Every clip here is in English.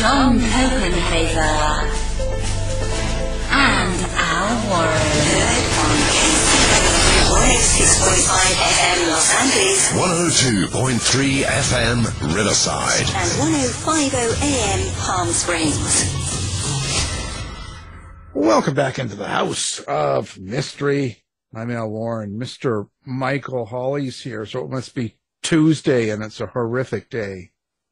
John Copenhaver, and Al Warren. on KCOA 106.5 FM Los Angeles 102.3 FM Riverside. and 1050 AM Palm Springs. Welcome back into the house of mystery. I'm Al Warren. Mr. Michael Hawley's here, so it must be Tuesday, and it's a horrific day.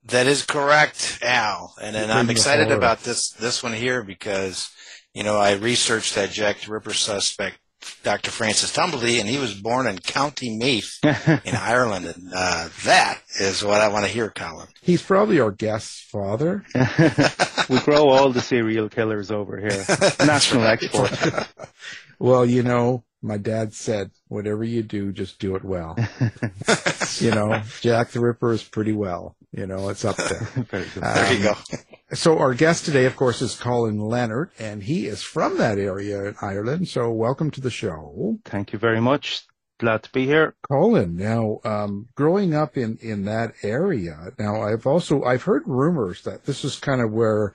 That is correct, Al. And, and I'm excited about this this one here because, you know, I researched that Jack the Ripper suspect, Dr. Francis Tumblety, and he was born in County Meath in Ireland. And uh, that is what I want to hear, Colin. He's probably our guest's father. we grow all the serial killers over here. National export. Well, you know, my dad said, whatever you do, just do it well. you know, Jack the Ripper is pretty well. You know, it's up there. Very good. There you Um, go. So our guest today, of course, is Colin Leonard, and he is from that area in Ireland. So welcome to the show. Thank you very much. Glad to be here. Colin, now, um, growing up in, in that area, now I've also, I've heard rumors that this is kind of where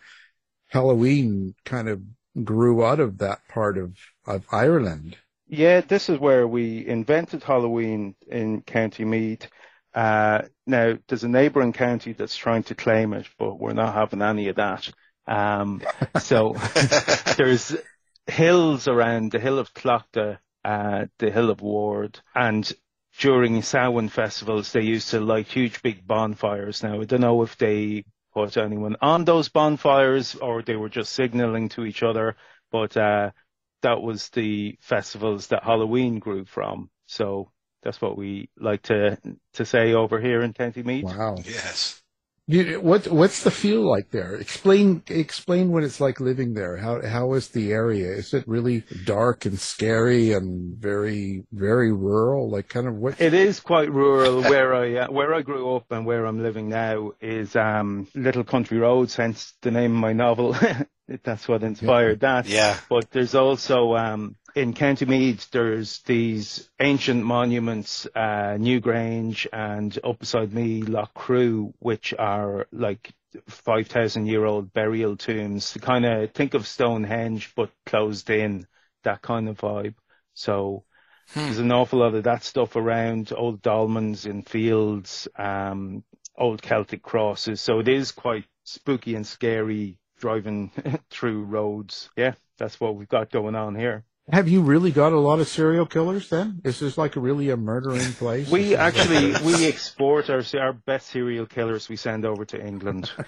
Halloween kind of grew out of that part of, of Ireland. Yeah, this is where we invented Halloween in County Meath. Uh, now, there's a neighbouring county that's trying to claim it, but we're not having any of that. Um, so there's hills around the hill of Tlachtga, uh, the hill of Ward, and during Samhain festivals, they used to light huge big bonfires. Now, I don't know if they put anyone on those bonfires or they were just signalling to each other, but, uh, that was the festivals that Halloween grew from. So that's what we like to, to say over here in County Meath. Wow. Yes. You, what, what's the feel like there? Explain, explain what it's like living there. How, how is the area? Is it really dark and scary and very, very rural? Like kind of what? It is quite rural where I uh, where I grew up and where I'm living now is um, little country roads, hence the name of my novel. That's what inspired that. Yeah. But there's also um, in County Meath, there's these ancient monuments, uh, Newgrange and up beside me, Loughcrew, which are like 5,000 year old burial tombs. Kind of think of Stonehenge, but closed in, that kind of vibe. So there's an awful lot of that stuff around, old dolmens in fields, um, old Celtic crosses. So it is quite spooky and scary driving through roads. Yeah, that's what we've got going on here. Have you really got a lot of serial killers then? Is this like a really a murdering place? We actually we export our our best serial killers. We send over to England. and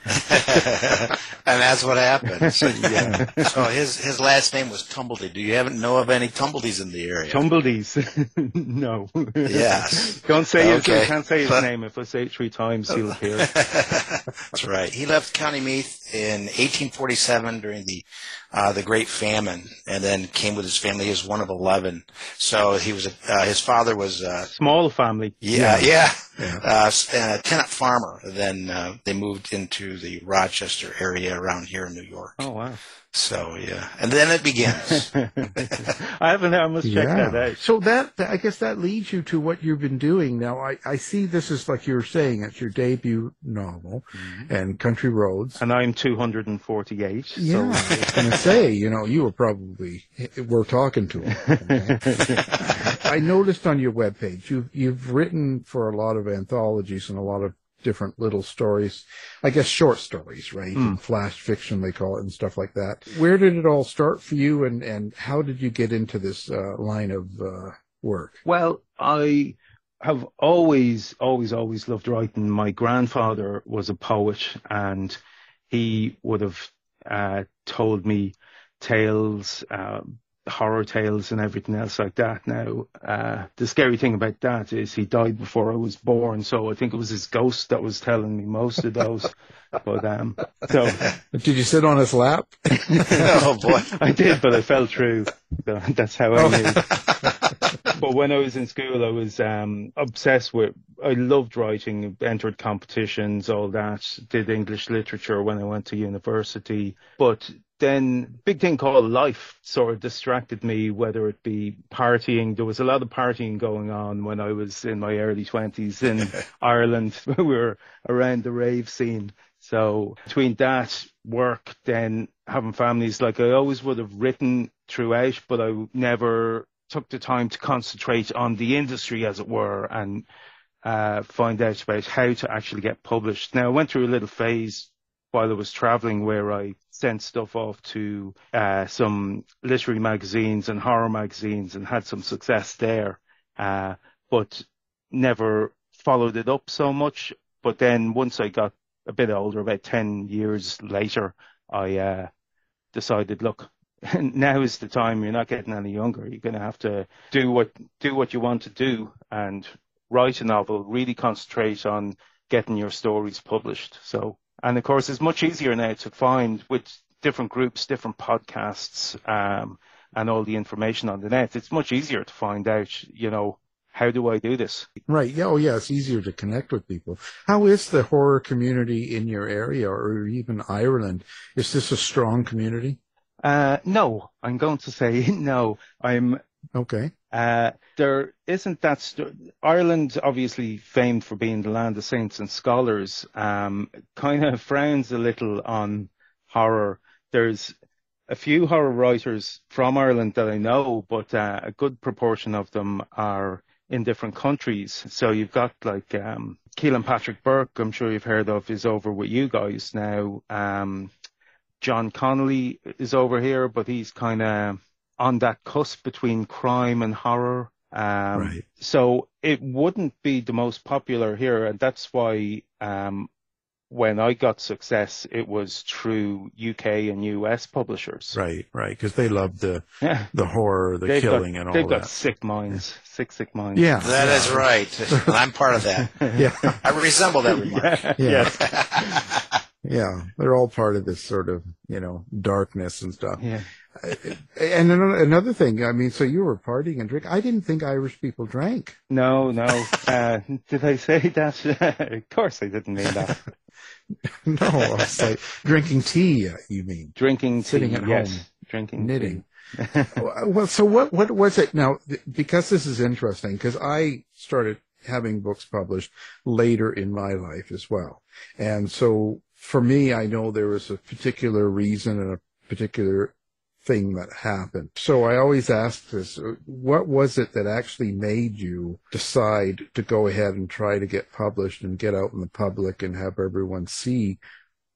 that's what happened. So, yeah. so his his last name was Tumblety. Do you haven't know of any Tumbleties in the area? Tumbledees. no. Yes. Don't say his Okay. can't say his name. If I say it three times, he'll appear. That's right. He left County Meath in 1847 during the uh, the Great Famine, and then came with his family. He was one of eleven. So he was. A, uh, his father was. Uh, Small family. yeah, yeah, Uh, and a tenant farmer. Then uh, they moved into the Rochester area around here in New York. Oh wow. So yeah, and then it begins. I haven't. I must check that out. So that, I guess that leads you to what you've been doing. Now, I, I see this is like you were saying, it's your debut novel Mm-hmm. and Country Roads. And I'm 248. Yeah, I was going to say, you know, you were probably, we're talking to him. okay? I noticed on your webpage, you've, you've written for a lot of anthologies and a lot of different little stories, I guess short stories, right? And flash fiction, they call it and stuff like that. Where did it all start for you and, and how did you get into this uh, line of uh, work? Well, I have always, always, always loved writing. My grandfather was a poet and he would have uh, told me tales, uh, horror tales and everything else like that. Now, uh, the scary thing about that is he died before I was born, so I think it was his ghost that was telling me most of those. but um, so did you sit on his lap? oh boy, I did, but I fell through. So that's how I knew. but when I was in school, I was um, obsessed with. I loved writing, entered competitions, all that. Did English literature when I went to university, but then big thing called life sort of distracted me, whether it be partying. There was a lot of partying going on when I was in my early twenties in Ireland. we were around the rave scene. So between that work, then having families, like I always would have written throughout, but I never took the time to concentrate on the industry as it were and uh, find out about how to actually get published. Now I went through a little phase while I was traveling where I sent stuff off to uh, some literary magazines and horror magazines and had some success there, uh, but never followed it up so much. But then once I got a bit older, about 10 years later, I uh, decided, look, now is the time. You're not getting any younger. You're going to have to do what do what you want to do and write a novel. Really concentrate on getting your stories published. So and of course, it's much easier now to find with different groups, different podcasts, um, and all the information on the net. It's much easier to find out, you know, how do I do this? Right. Yeah. Oh, yeah. It's easier to connect with people. How is the horror community in your area or even Ireland? Is this a strong community? Uh, no, I'm going to say no. I'm okay. Uh, there isn't that. St- Ireland, obviously famed for being the land of saints and scholars, um, kind of frowns a little on horror. There's a few horror writers from Ireland that I know, but uh, a good proportion of them are in different countries. So you've got like um, Kealan Patrick Burke, I'm sure you've heard of, is over with you guys now. Um, John Connolly is over here, but he's kind of on that cusp between crime and horror. Um, right. So it wouldn't be the most popular here, and that's why um, when I got success, it was through UK and US publishers. Right, right, because they love the yeah. the horror, the they've killing, got, and all they've that. They've got sick minds, sick, sick minds. Yeah, that yeah. is right. I'm part of that. yeah, I resemble that remark. Yeah. yeah. yeah, they're all part of this sort of, you know, darkness and stuff. Yeah. And another thing, I mean, so you were partying and drinking. I didn't think Irish people drank. No, no. Uh, did I say that? of course I didn't mean that. no, I was like drinking tea, you mean. Drinking tea, Sitting at yes. home. Drinking knitting. well, so what, what was it now? Because this is interesting, because I started having books published later in my life as well. And so for me, I know there was a particular reason and a particular thing that happened. So I always ask this, what was it that actually made you decide to go ahead and try to get published and get out in the public and have everyone see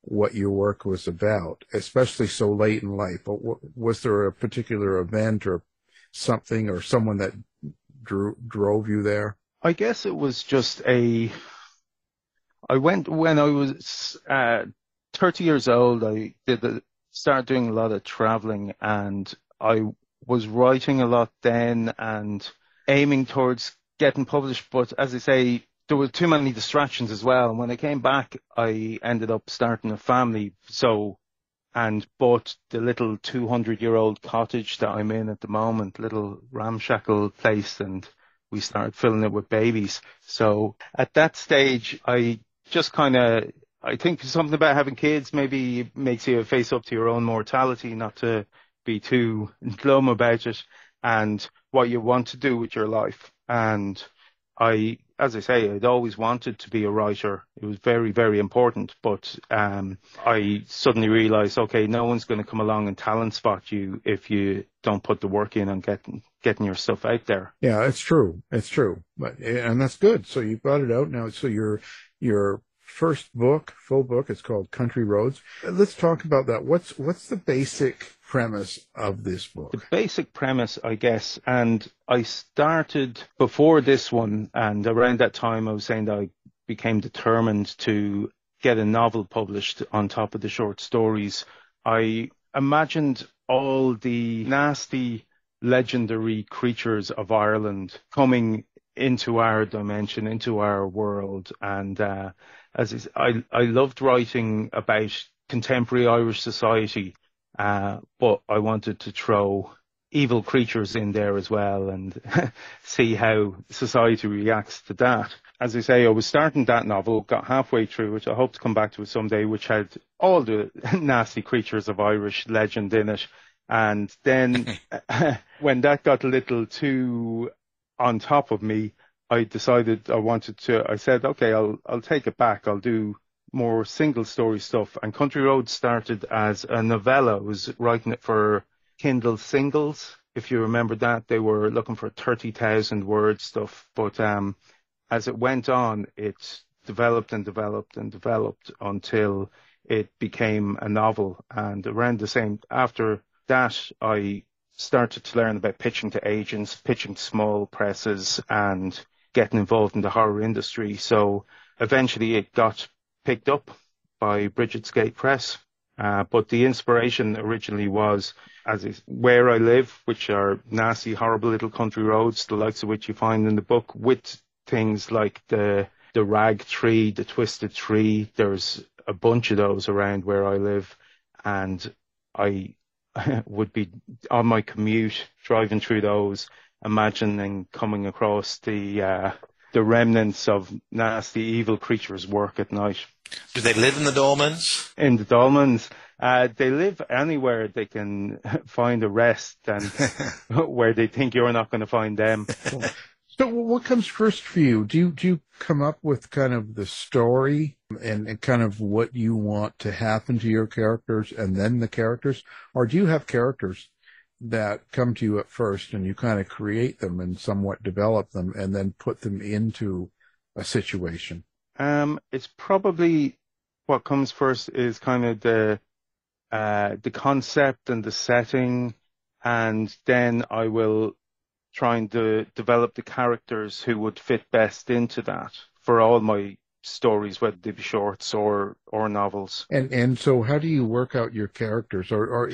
what your work was about, especially so late in life? Was there a particular event or something or someone that drew, drove you there? I guess it was just a I went when I was uh, 30 years old. I did the, start doing a lot of traveling, and I was writing a lot then and aiming towards getting published. But as I say, there were too many distractions as well. And when I came back, I ended up starting a family. So, and bought the little 200 year old cottage that I'm in at the moment, little ramshackle place. And we started filling it with babies. So at that stage, I just kind of, I think something about having kids maybe makes you face up to your own mortality, not to be too glum about it and what you want to do with your life. And I, as I say, I'd always wanted to be a writer. It was very, very important. But um, I suddenly realised, okay, no one's going to come along and talent spot you if you don't put the work in on getting getting your stuff out there. Yeah, it's true. It's true. But and that's good. So you got it out now. So you're your first book, full book, it's called Country Roads. Let's talk about that. What's what's the basic premise of this book? The basic premise, I guess, and I started before this one, and around that time, I was saying that I became determined to get a novel published on top of the short stories. I imagined all the nasty legendary creatures of Ireland coming into our dimension, into our world. And uh, as I, I loved writing about contemporary Irish society, uh, but I wanted to throw evil creatures in there as well and see how society reacts to that. As I say, I was starting that novel, got halfway through, which I hope to come back to someday, which had all the nasty creatures of Irish legend in it. And then when that got a little too on top of me, I decided I wanted to, I said, okay, I'll, I'll take it back. I'll do more single story stuff. And Country Road started as a novella. I was writing it for Kindle singles. If you remember that, they were looking for 30,000 word stuff. But, um, as it went on, it developed and developed and developed until it became a novel. And around the same, after that, I started to learn about pitching to agents, pitching to small presses and getting involved in the horror industry. So eventually it got picked up by Brigid's Gate Press. Uh, but the inspiration originally was as is where I live, which are nasty, horrible little country roads, the likes of which you find in the book, with things like the the rag tree, the twisted tree. There's a bunch of those around where I live, and I would be on my commute driving through those, imagining coming across the uh, the remnants of nasty evil creatures work at night. Do they live in the dolmens? In the dolmens. Uh, they live anywhere they can find a rest and where they think you're not going to find them. So what comes first for you? Do you, do you come up with kind of the story and, and, kind of what you want to happen to your characters and then the characters? Or do you have characters that come to you at first and you kind of create them and somewhat develop them and then put them into a situation? Um, it's probably what comes first is kind of the, uh, the concept and the setting. And then I will trying to develop the characters who would fit best into that for all my stories, whether they be shorts or or novels. And and so, how do you work out your characters? Or, or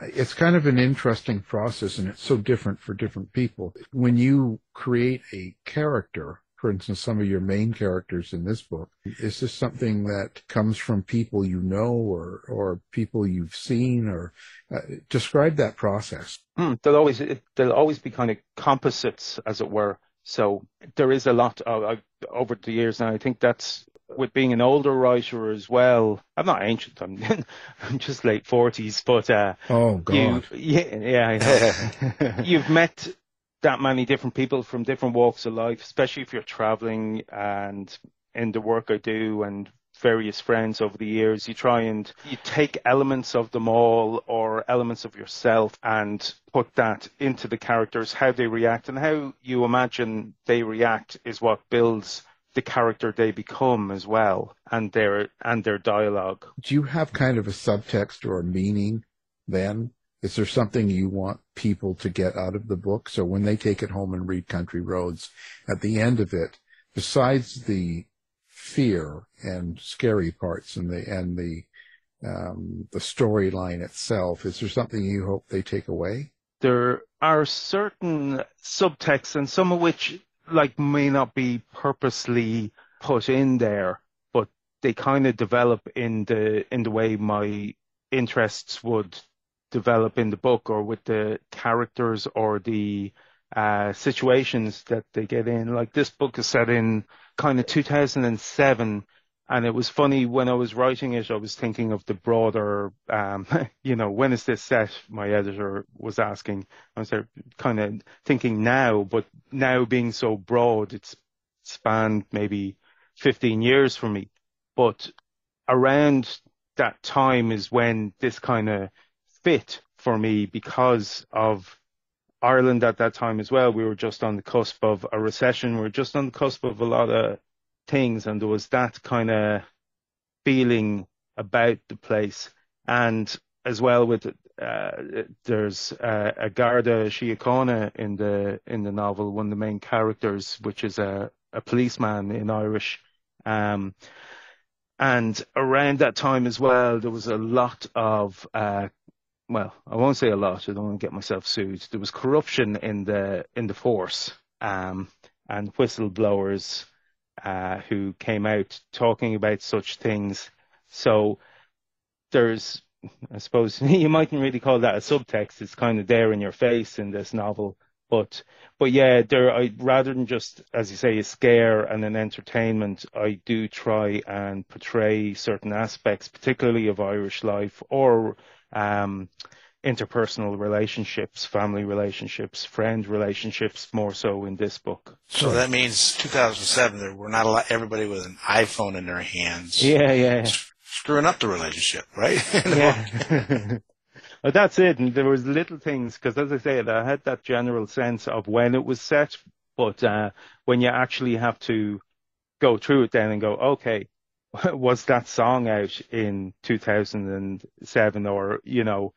it's kind of an interesting process, and it's so different for different people. When you create a character, for instance, some of your main characters in this book, is this something that comes from people you know or, or people you've seen or uh, describe that process? Mm, there'll always, there'll always be kind of composites, as it were. So there is a lot of, uh, over the years, and I think that's with being an older writer as well. I'm not ancient. I'm, I'm just late forties, but uh, oh god, you, yeah, yeah, you've met that many different people from different walks of life, especially if you're traveling and in the work I do and various friends over the years, you try and you take elements of them all or elements of yourself and put that into the characters, how they react and how you imagine they react is what builds the character they become as well and their and their dialogue. Do you have kind of a subtext or a meaning then is there something you want people to get out of the book? So when they take it home and read Country Roads, at the end of it, besides the fear and scary parts and the and the um, the storyline itself, is there something you hope they take away? There are certain subtexts, and some of which like may not be purposely put in there, but they kind of develop in the in the way my interests would develop in the book or with the characters or the uh, situations that they get in. Like this book is set in kind of 2007. And it was funny when I was writing it, I was thinking of the broader, um, you know, when is this set? My editor was asking. I was kind of thinking now, but now being so broad, it's spanned maybe 15 years for me. But around that time is when this kind of fit for me because of Ireland at that time as well. We were just on the cusp of a recession. We were just on the cusp of a lot of things, and there was that kind of feeling about the place. And as well with uh, there's uh, a Garda Síochána in the in the novel, one of the main characters, which is a, a policeman in Irish. Um, and around that time as well, there was a lot of uh, well, I won't say a lot. I don't want to get myself sued. There was corruption in the in the force, um, and whistleblowers uh, who came out talking about such things. So there's, I suppose, you mightn't really call that a subtext. It's kind of there in your face in this novel. But but yeah, there I rather than just as you say a scare and an entertainment, I do try and portray certain aspects, particularly of Irish life or um, interpersonal relationships, family relationships, friend relationships, more so in this book. So that means 2007, there were not a lot, everybody with an iPhone in their hands. Yeah, yeah, Screwing up the relationship, right? yeah. well, that's it. And there was little things because, as I said, I had that general sense of when it was set, but uh, when you actually have to go through it then and go, okay, was that song out in 2007 or, you know,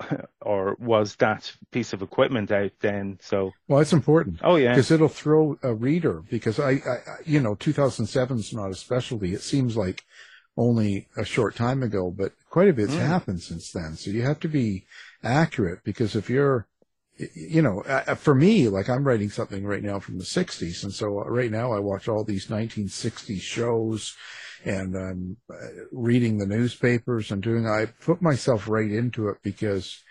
or was that piece of equipment out then? So, well, it's important. Oh yeah, because it'll throw a reader. Because I, I, you know, 2007 is not a specialty. It seems like only a short time ago, but quite a bit's mm. happened since then. So you have to be accurate because if you're, you know, uh, for me, like I'm writing something right now from the 60s, and so right now I watch all these 1960s shows and I'm uh, reading the newspapers and doing, I put myself right into it because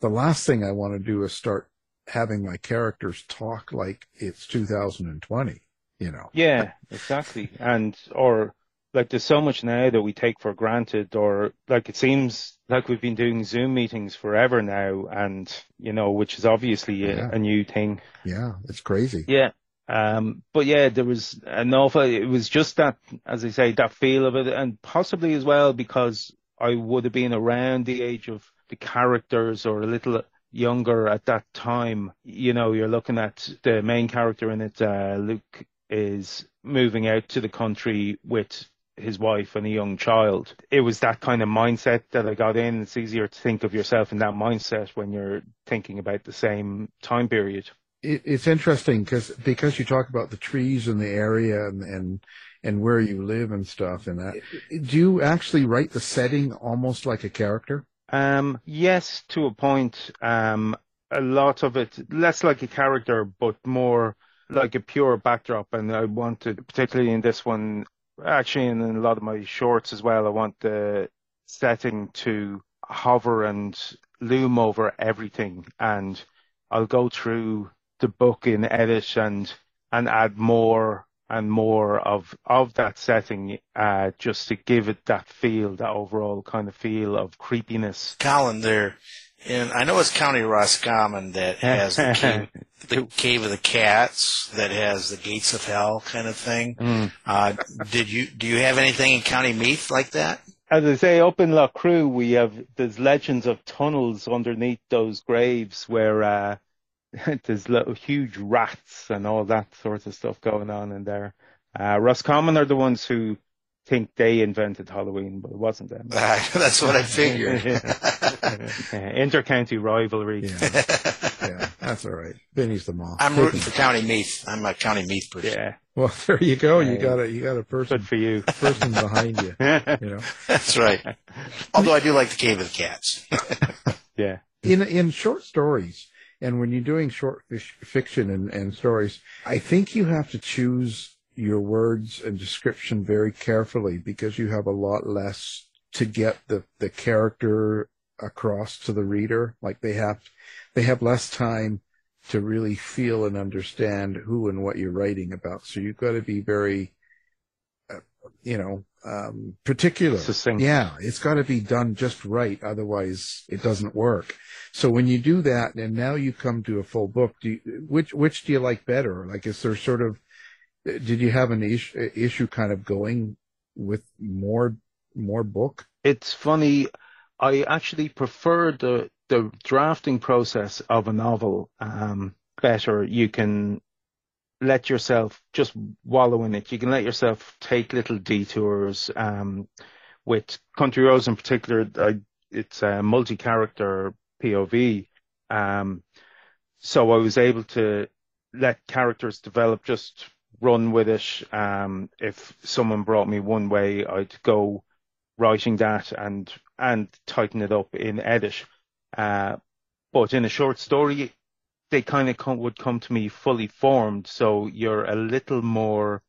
the last thing I want to do is start having my characters talk like it's 2020, you know? Yeah, exactly. And, or like there's so much now that we take for granted or like it seems like we've been doing Zoom meetings forever now and, you know, which is obviously a, Yeah. a new thing. Yeah, it's crazy. Yeah. Um, but yeah, there was an awful, it was just that, as I say, that feel of it and possibly as well because I would have been around the age of the characters or a little younger at that time. You know, you're looking at the main character in it, uh, Luke is moving out to the country with his wife and a young child. It was that kind of mindset that I got in. It's easier to think of yourself in that mindset when you're thinking about the same time period it, it's interesting because because you talk about the trees in the area and and and where you live and stuff and that. Do you actually write the setting almost like a character? Um, yes, to a point. Um, a lot of it less like a character, but more like a pure backdrop. And I wanted, particularly in this one, actually, and in a lot of my shorts as well, I want the setting to hover and loom over everything. And I'll go through the book in edit and and add more and more of of that setting uh, just to give it that feel, that overall kind of feel of creepiness. Colin, there, and I know it's County Roscommon that has the cave, the cave of the cats, that has the gates of hell kind of thing. Mm. Uh, did you do you have anything in County Meath like that? As I say, up in Loughcrew, we have there's legends of tunnels underneath those graves where uh, there's little huge rats and all that sort of stuff going on in there. Uh, Roscommon are the ones who think they invented Halloween, but it wasn't them. That's what I figured. Inter-county rivalry. Yeah, yeah, that's all right. Vinny's the mom. I'm rooting for County Meath. I'm a County Meath person. Yeah, Well, there you go. You got a you got a person good for you. person behind you. You know, That's right. Although I do like the Cave of the Cats. yeah. in in short stories, and when you're doing short fiction and, and stories, I think you have to choose your words and description very carefully because you have a lot less to get the the character across to the reader. Like they have they have less time to really feel and understand who and what you're writing about. So you've got to be very, you know, um, particular. Succinct. Yeah, it's got to be done just right. Otherwise, it doesn't work. So when you do that, and now you come to a full book, do you, which which do you like better? Like, is there sort of did you have an issue, issue kind of going with more more book? It's funny. I actually prefer the the drafting process of a novel um, better. You can let yourself just wallow in it. You can let yourself take little detours. Um, with Country Roads in particular, I, it's a multi-character POV. Um, so I was able to let characters develop, just run with it. Um, if someone brought me one way, I'd go writing that and and tighten it up in edit. Uh, but in a short story, they kind of come, would come to me fully formed. So you're a little more,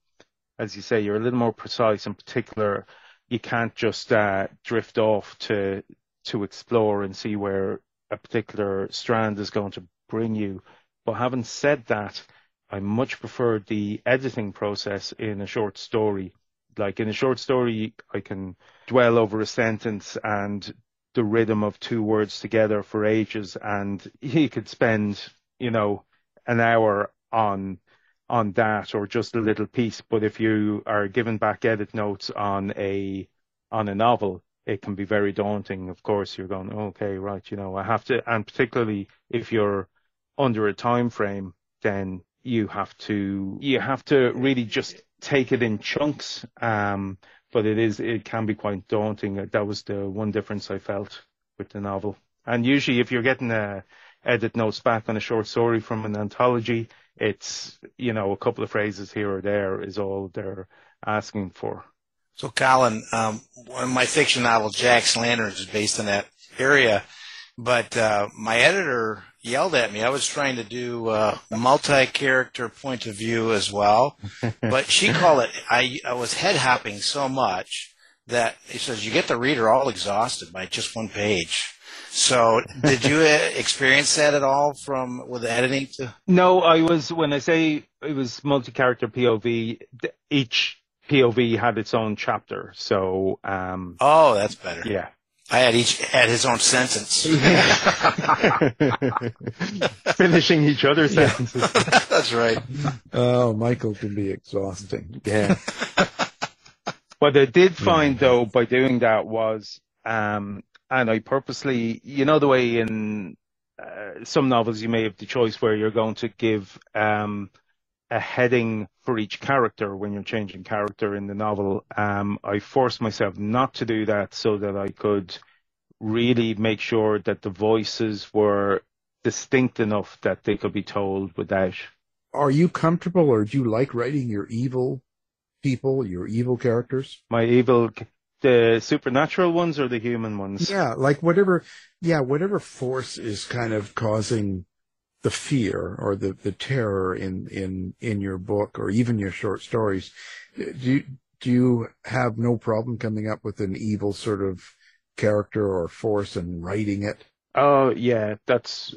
as you say, you're a little more precise and particular. You can't just uh, drift off to to explore and see where a particular strand is going to bring you. But having said that, I much prefer the editing process in a short story. Like in a short story, I can dwell over a sentence and the rhythm of two words together for ages and you could spend, you know, an hour on on that or just a little piece. But if you are given back edit notes on a on a novel, it can be very daunting. Of course, you're going, okay, right, you know, I have to, and particularly if you're under a time frame, then you have to you have to really just take it in chunks. Um, but it is it can be quite daunting. That was the one difference I felt with the novel. And usually, if you're getting a edit notes back on a short story from an anthology, it's you know a couple of phrases here or there is all they're asking for. So, Colin, um, one of my fiction novel, Jack's Lanterns, is based in that area. But uh, my editor yelled at me. I was trying to do uh, multi-character point of view as well, but she called it. I I was head hopping so much that he says you get the reader all exhausted by just one page. So, did you uh, experience that at all from with editing? To- no, I was when I say it was multi-character POV. Each POV had its own chapter. So, um, oh, that's better. Yeah. I had each had his own sentence. Finishing each other's sentences. That's right. Oh, Michael can be exhausting. Yeah. what I did find though by doing that was, um, and I purposely, you know, the way in uh, some novels you may have the choice where you're going to give um, a heading for each character when you're changing character in the novel. Um, I forced myself not to do that so that I could really make sure that the voices were distinct enough that they could be told without. Are you comfortable or do you like writing your evil people, your evil characters? My evil, the supernatural ones or the human ones? Yeah, like whatever, yeah, whatever force is kind of causing the fear or the, the terror in, in, in your book or even your short stories. Do you, do you have no problem coming up with an evil sort of character or force and writing it? Oh yeah, that's,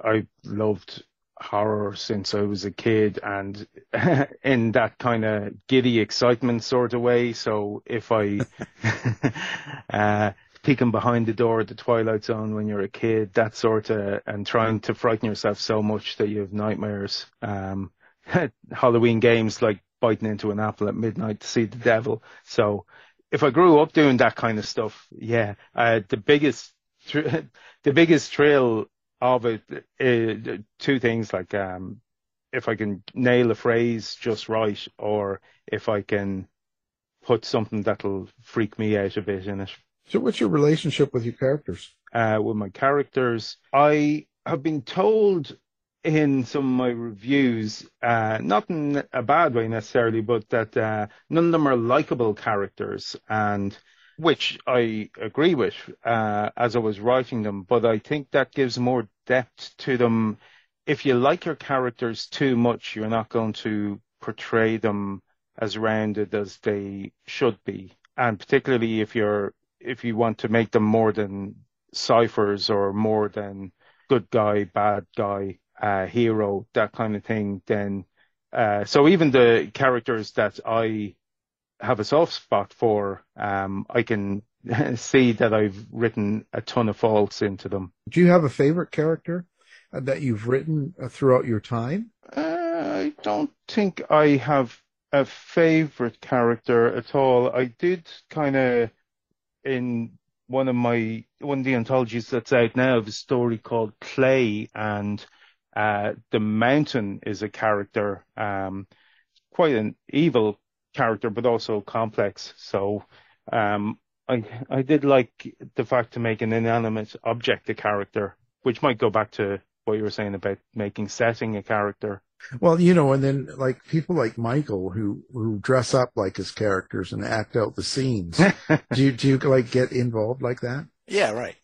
I loved horror since I was a kid and in that kind of giddy excitement sort of way. So if I, uh, peeking behind the door at the Twilight Zone when you're a kid, that sort of, and trying to frighten yourself so much that you have nightmares. Um, Halloween games like biting into an apple at midnight to see the devil. So if I grew up doing that kind of stuff, yeah, uh, the biggest, the biggest thrill of it, uh, two things like, um, if I can nail a phrase just right, or if I can put something that'll freak me out a bit in it. So what's your relationship with your characters? Uh, with my characters, I have been told in some of my reviews, uh, not in a bad way necessarily, but that uh, none of them are likable characters, and which I agree with uh, as I was writing them. But I think that gives more depth to them. If you like your characters too much, you're not going to portray them as rounded as they should be, and particularly if you're if you want to make them more than ciphers or more than good guy, bad guy, uh, hero, that kind of thing, then uh, so even the characters that I have a soft spot for, um, I can see that I've written a ton of faults into them. Do you have a favorite character that you've written uh, throughout your time? Uh, I don't think I have a favorite character at all. I did kind of in one of my one of the anthologies that's out now of a story called Clay, and uh, the Mountain is a character, um, quite an evil character, but also complex. So um, I I did like the fact to make an inanimate object a character, which might go back to what you were saying about making setting a character. Well, you know, and then like people like Michael who who dress up like his characters and act out the scenes. do you do you like get involved like that? Yeah, right.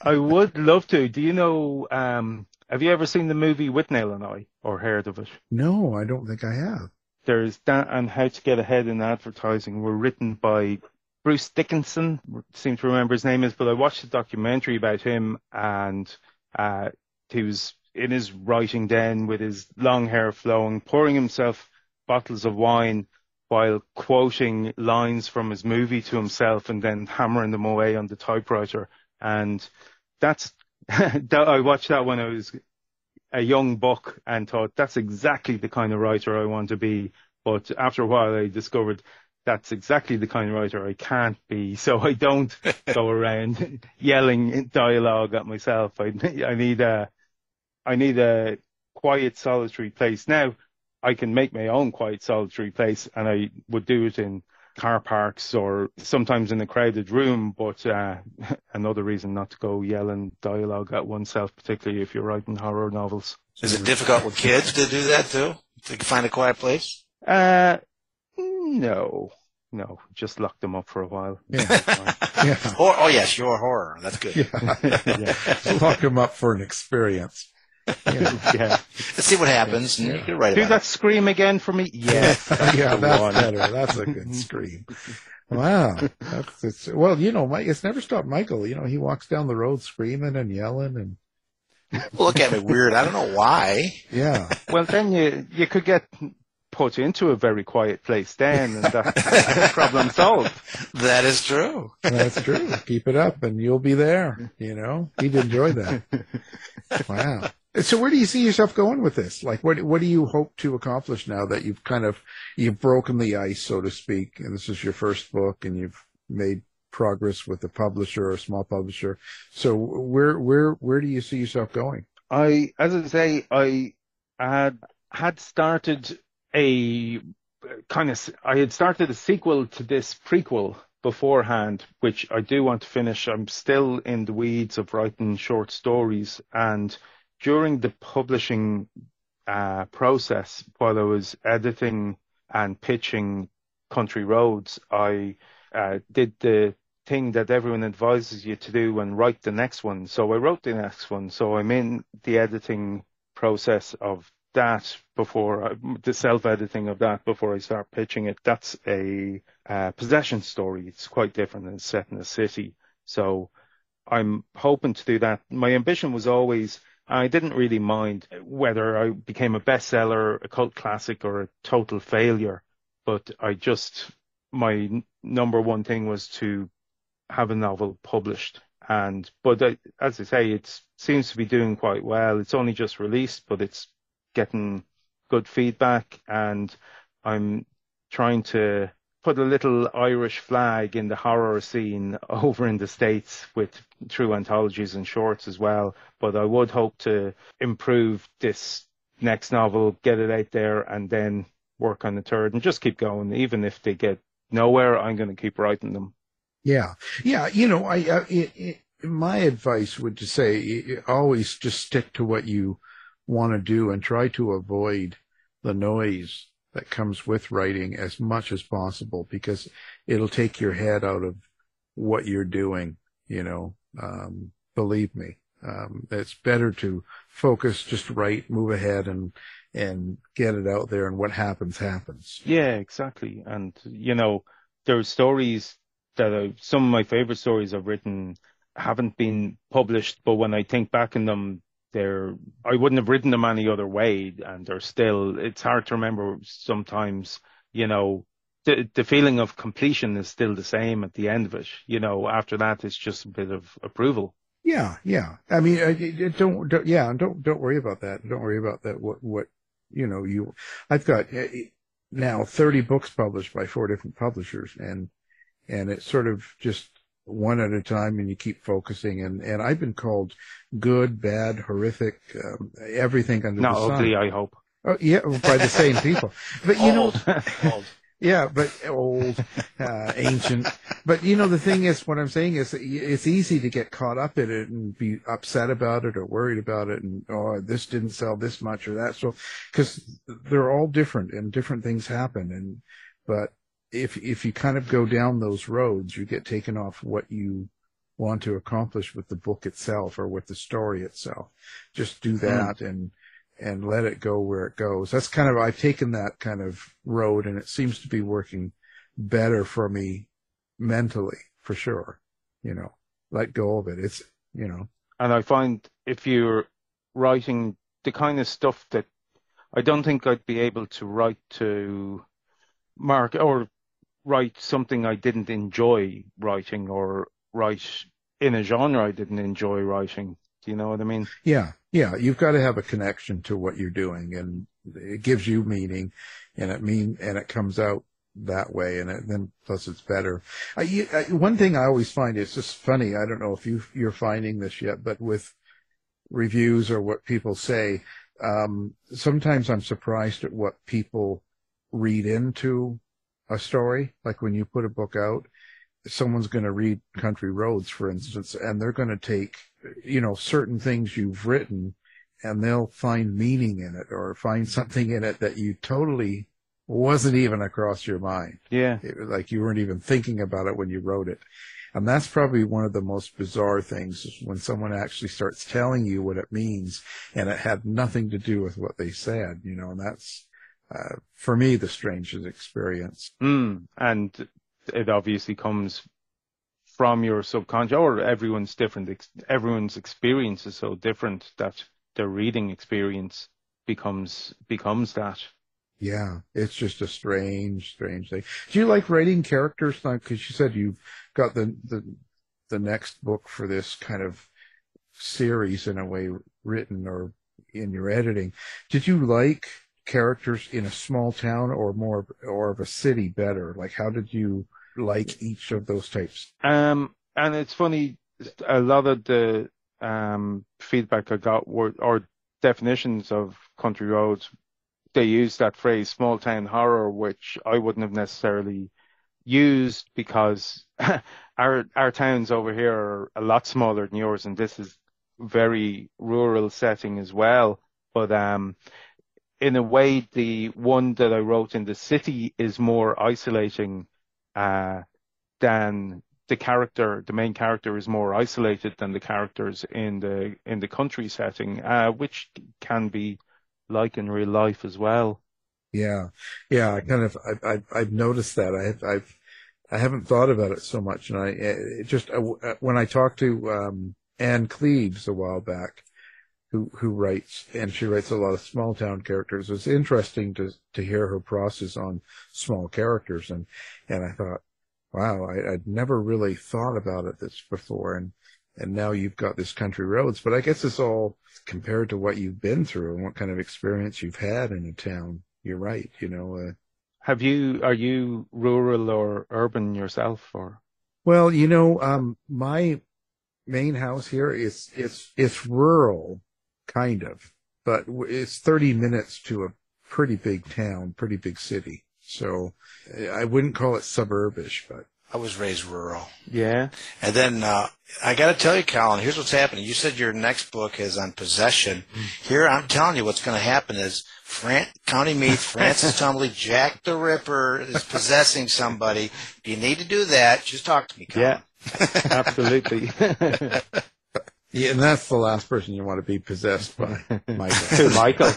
I would love to. Do you know? Um, have you ever seen the movie Withnail and I, or heard of it? No, I don't think I have. There's that and How to Get Ahead in Advertising were written by Bruce Dickinson. Seem to remember his name is, but I watched a documentary about him, and uh, he was in his writing den with his long hair flowing, pouring himself bottles of wine while quoting lines from his movie to himself and then hammering them away on the typewriter. And that's, that, I watched that when I was a young buck and thought that's exactly the kind of writer I want to be. But after a while, I discovered that's exactly the kind of writer I can't be. So I don't go around yelling dialogue at myself. I, I need a, I need a quiet, solitary place. Now, I can make my own quiet solitary place and I would do it in car parks or sometimes in a crowded room, but uh, another reason not to go yelling dialogue at oneself, particularly if you're writing horror novels. Is it difficult with kids to do that too? To find a quiet place? Uh, no, no, just lock them up for a while. Yeah. yeah. Or, oh yes, your horror. That's good. Yeah. yeah. Lock them up for an experience. yeah. Let's see what happens. And you can write Do about that scream again for me? Yes. yeah, that's one. better. That's a good scream. Wow. That's, it's, well, you know, Mike, it's never stopped Michael. You know, he walks down the road screaming and yelling and it. Look at me weird. I don't know why. yeah. Well, then you you could get put you into a very quiet place then, and that's problem solved. That is true. That's true. Keep it up and you'll be there. You know, he'd enjoy that. Wow. So where do you see yourself going with this? Like, what, what do you hope to accomplish now that you've kind of, you've broken the ice, so to speak, and this is your first book and you've made progress with a publisher or a small publisher. So where, where, where do you see yourself going? I, as I say, I had had started a kind of, I had started a sequel to this prequel beforehand, which I do want to finish. I'm still in the weeds of writing short stories, and during the publishing uh, process, while I was editing and pitching Country Roads, I uh, did the thing that everyone advises you to do and write the next one. So I wrote the next one. So I'm in the editing process of that before the self-editing of that before I start pitching it. That's a uh, possession story. It's quite different than set in a city. So I'm hoping to do that. My ambition was always I didn't really mind whether I became a bestseller, a cult classic, or a total failure. But I just, my number one thing was to have a novel published. And, but I, as I say, it seems to be doing quite well. It's only just released, but it's getting good feedback. And I'm trying to put a little Irish flag in the horror scene over in the States with true anthologies and shorts as well. But I would hope to improve this next novel, get it out there, and then work on the third and just keep going. Even if they get nowhere, I'm going to keep writing them. Yeah. Yeah. You know, I, it, it, my advice would to say always just stick to what you want to do and try to avoid the noise that comes with writing as much as possible because it'll take your head out of what you're doing, you know, um, believe me. Um, it's better to focus, just write, move ahead and, and get it out there and what happens, happens. Yeah, exactly. And, you know, there are stories that I, some of my favorite stories I've written haven't been published, but when I think back in them, they're, I wouldn't have written them any other way. And they're still, it's hard to remember sometimes, you know, the, the feeling of completion is still the same at the end of it. You know, after that, it's just a bit of approval. Yeah, yeah. I mean, don't, don't, yeah, don't, don't worry about that. Don't worry about that. What, what, you know, you, I've got uh, now 30 books published by four different publishers and, and it's sort of just one at a time and you keep focusing and, and I've been called good, bad, horrific, um, everything under Not the sun. ugly, I hope. Oh, yeah, by the same people. But you know, yeah, but old, uh, ancient. But you know, the thing is, what I'm saying is, it's easy to get caught up in it and be upset about it or worried about it, and oh, this didn't sell this much or that. So, because they're all different and different things happen, and but if if you kind of go down those roads, you get taken off what you want to accomplish with the book itself or with the story itself. Just do that mm. and and let it go where it goes. That's kind of I've taken that kind of road and it seems to be working better for me mentally for sure. You know, let go of it. It's you know. And I find if you're writing the kind of stuff that I don't think I'd be able to write to Mark or write something I didn't enjoy writing or write in a genre I didn't enjoy writing. Do you know what I mean? Yeah, yeah. You've got to have a connection to what you're doing, and it gives you meaning, and it mean and it comes out that way, and it, then plus it's better. I, I, one thing I always find is just funny. I don't know if you you're finding this yet, but with reviews or what people say, um, sometimes I'm surprised at what people read into a story. Like when you put a book out, someone's going to read Country Roads, for instance, and they're going to take, you know, certain things you've written and they'll find meaning in it or find something in it that you totally wasn't even across your mind. Yeah. It, like you weren't even thinking about it when you wrote it. And that's probably one of the most bizarre things is when someone actually starts telling you what it means and it had nothing to do with what they said, you know, and that's, uh, for me, the strangest experience. Mm, and it obviously comes from your subconscious or everyone's different. Everyone's experience is so different that their reading experience becomes, becomes that. Yeah, it's just a strange, strange thing. Do you like writing characters? Because you said you've got the, the the next book for this kind of series in a way written or in your editing. Did you like characters in a small town or more or of a city better? Like, how did you like each of those types? Um, and it's funny, a lot of the um feedback I got were or definitions of country roads they use that phrase small town horror, which I wouldn't have necessarily used because our our towns over here are a lot smaller than yours, and this is very rural setting as well. But um, in a way, the one that I wrote in the city is more isolating uh, than the character. The main character is more isolated than the characters in the in the country setting, uh, which can be like in real life as well. Yeah, yeah. I kind of I, I I've noticed that. I I've I haven't thought about it so much, and I just uh, uh, when I talked to um, Ann Cleeves a while back, who who writes and she writes a lot of small town characters. It's interesting to to hear her process on small characters, and and I thought, wow, I, I'd never really thought about it this before, and and now you've got this country roads. But I guess it's all compared to what you've been through and what kind of experience you've had in a town. You're right. You know, uh, have you, are you rural or urban yourself or? Well, you know, um, my main house here is, it's, it's rural kind of, but it's 30 minutes to a pretty big town, pretty big city. So I wouldn't call it suburbish, but I was raised rural. Yeah. And then uh, I got to tell you, Colin, here's what's happening. You said your next book is on possession. Here, I'm telling you what's going to happen is Fran- County Meath, Francis Tumblety, Jack the Ripper is possessing somebody. If you need to do that, just talk to me, Colin. Yeah, absolutely. Yeah, and that's the last person you want to be possessed by, Michael. Michael.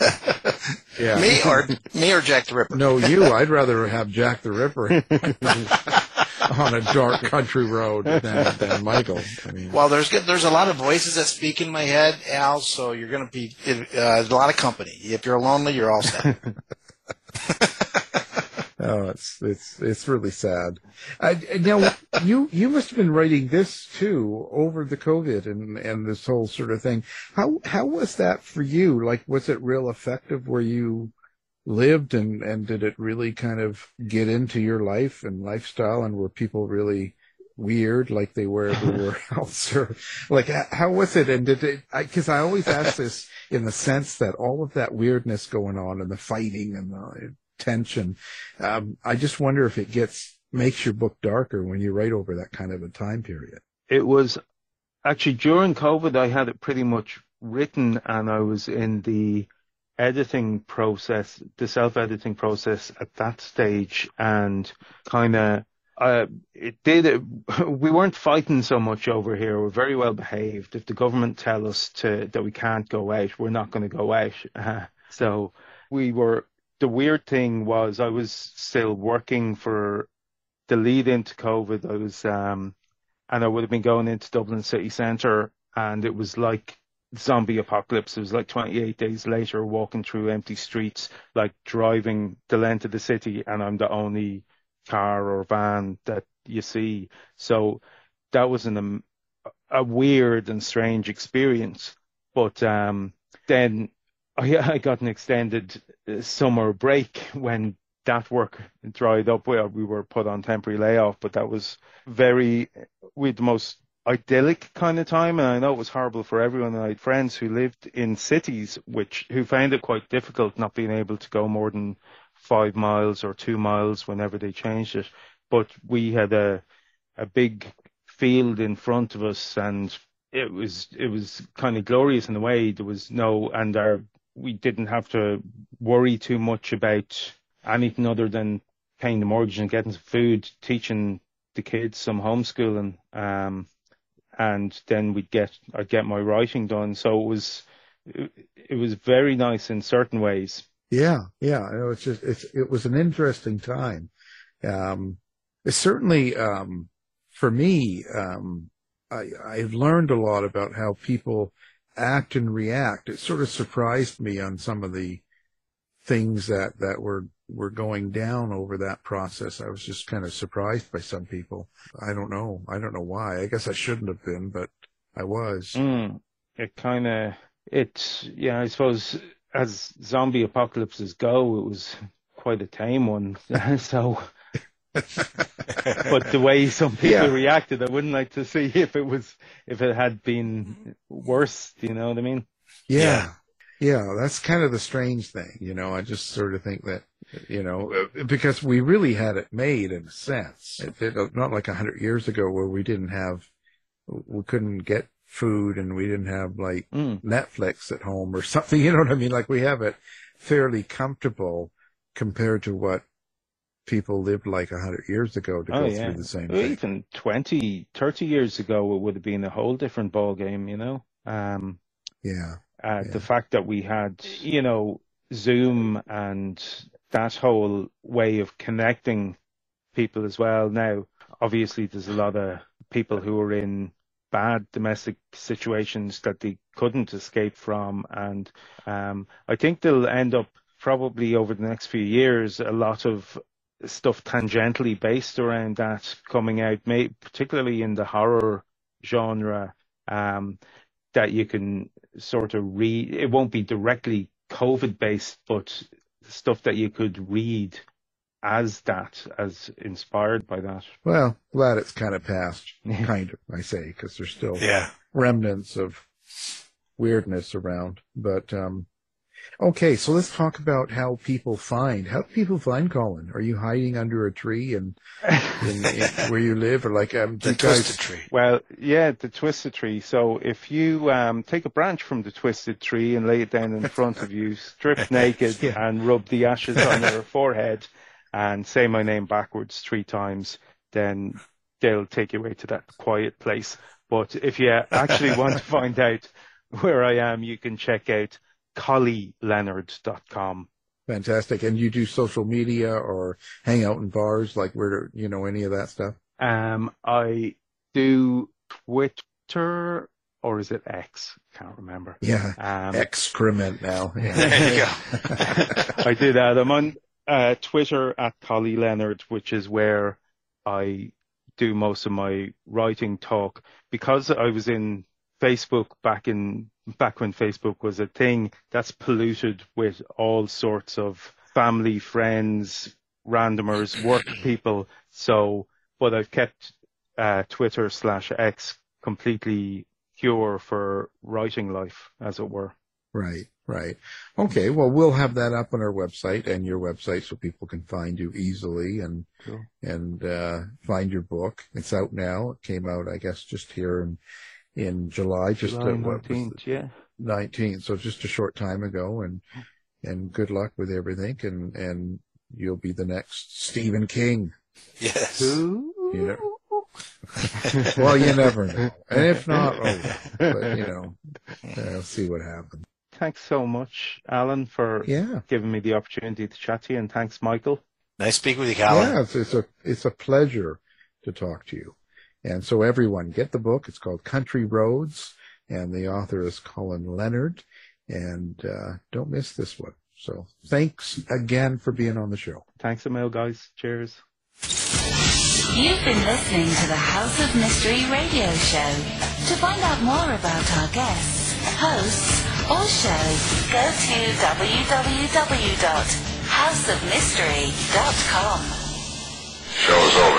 yeah. Me or me or Jack the Ripper? No, you. I'd rather have Jack the Ripper. on a dark country road than, than Michael. I mean, well, there's there's a lot of voices that speak in my head, Al. So you're going to be uh, a lot of company. If you're lonely, you're all set. Oh, it's it's it's really sad. Uh, now you you must have been writing this too over the COVID and and this whole sort of thing. How how was that for you? Like, was it real effective? where you lived and and did it really kind of get into your life and lifestyle and were people really weird like they were everywhere else or like how was it and did it because I, I, always ask this in the sense that all of that weirdness going on and the fighting and the tension um, i just wonder if it gets makes your book darker when you write over that kind of a time period it was actually during covid i had it pretty much written and i was in the editing process, the self editing process at that stage, and kind of uh, it did. We weren't fighting so much over here. We're very well behaved. If the government tell us to that we can't go out, we're not going to go out. Uh, so we were. The weird thing was, I was still working for the lead into COVID. I was, um, and I would have been going into Dublin city centre, and it was like zombie apocalypse. It was like 28 days later, walking through empty streets, like driving the length of the city, and I'm the only car or van that you see. So that was an, um, a weird and strange experience. But um, then I, I, got an extended uh, summer break when that work dried up. Well, we were put on temporary layoff, but that was very, with the most idyllic kind of time. And I know it was horrible for everyone. I had friends who lived in cities, which, who found it quite difficult not being able to go more than five miles or two miles whenever they changed it. But we had a a big field in front of us, and it was it was kind of glorious in a way. There was no, and our we didn't have to worry too much about anything other than paying the mortgage and getting some food, teaching the kids some homeschooling, um, and then we'd get I'd get my writing done. So it was it, was very nice in certain ways. Yeah, yeah. It was just it's it was an interesting time. Um, certainly um, for me. Um, I, I've learned a lot about how people act and react. It sort of surprised me on some of the things that that were were going down over that process. I was just kind of surprised by some people. I don't know. I don't know why. I guess I shouldn't have been, but I was. Mm, it kind of it's yeah. I suppose as zombie apocalypses go, it was quite a tame one. so, but the way some people yeah. reacted, I wouldn't like to see if it was if it had been worse. You know what I mean? Yeah. Yeah, that's kind of the strange thing, you know. I just sort of think that, you know, because we really had it made in a sense. It, it, not like a hundred years ago where we didn't have, we couldn't get food and we didn't have like mm. Netflix at home or something. You know what I mean? Like we have it fairly comfortable compared to what people lived like a hundred years ago to oh, go yeah. through the same well, thing. Even 20, 30 years ago, it would have been a whole different ball game, you know? Um, yeah. Uh, yeah. The fact that we had, you know, Zoom and that whole way of connecting people as well. Now, obviously, there's a lot of people who are in bad domestic situations that they couldn't escape from. And um, I think they'll end up probably over the next few years a lot of stuff tangentially based around that coming out, may, particularly in the horror genre, um, that you can sort of read. It won't be directly COVID based, but stuff that you could read as that, as inspired by that. Well, glad it's kind of past, kind of, I say, because there's still yeah. remnants of weirdness around. But um, okay, so let's talk about how people find. How do people find Colin? Are you hiding under a tree and where you live, or like um, the twisted tree? Well, yeah, the twisted tree. So if you um, take a branch from the twisted tree and lay it down in front of you, strip naked, yeah. and rub the ashes on your forehead and say my name backwards three times, then they'll take you away to that quiet place. But if you actually want to find out where I am, you can check out collieleonard.com. Fantastic. And you do social media or hang out in bars, like where, you know, any of that stuff? Um, I do Twitter or is it X? Can't remember. Yeah. Um, excrement now. Yeah. there you go. I do that. I'm on uh, Twitter at Collie Leonard, which is where I do most of my writing talk. Because I was in Facebook back in back when Facebook was a thing, that's polluted with all sorts of family, friends, randomers, work people. So, but I've kept uh, Twitter slash X completely pure for writing life, as it were. Right. Right. Okay. Well, we'll have that up on our website and your website so people can find you easily and, cool. and, uh, find your book. It's out now. It came out, I guess, just here in, in July, just July 19th, yeah. 19th. So just a short time ago and, and good luck with everything and, and you'll be the next Stephen King. Yes. Who? You know? well, you never know. And if not, oh well. But, you know, uh, see what happens. Thanks so much, Alan, for Yeah. giving me the opportunity to chat to you, and thanks, Michael. Nice speaking with you, Colin. Yeah, it's, it's a it's a pleasure to talk to you. And so everyone, get the book. It's called Country Roads, and the author is Colin Leonard. And uh, don't miss this one. So thanks again for being on the show. Thanks a mil, guys. Cheers. You've been listening to the House of Mystery radio show. To find out more about our guests, hosts, or shows, go to www.houseofmystery.com. Show's over for now.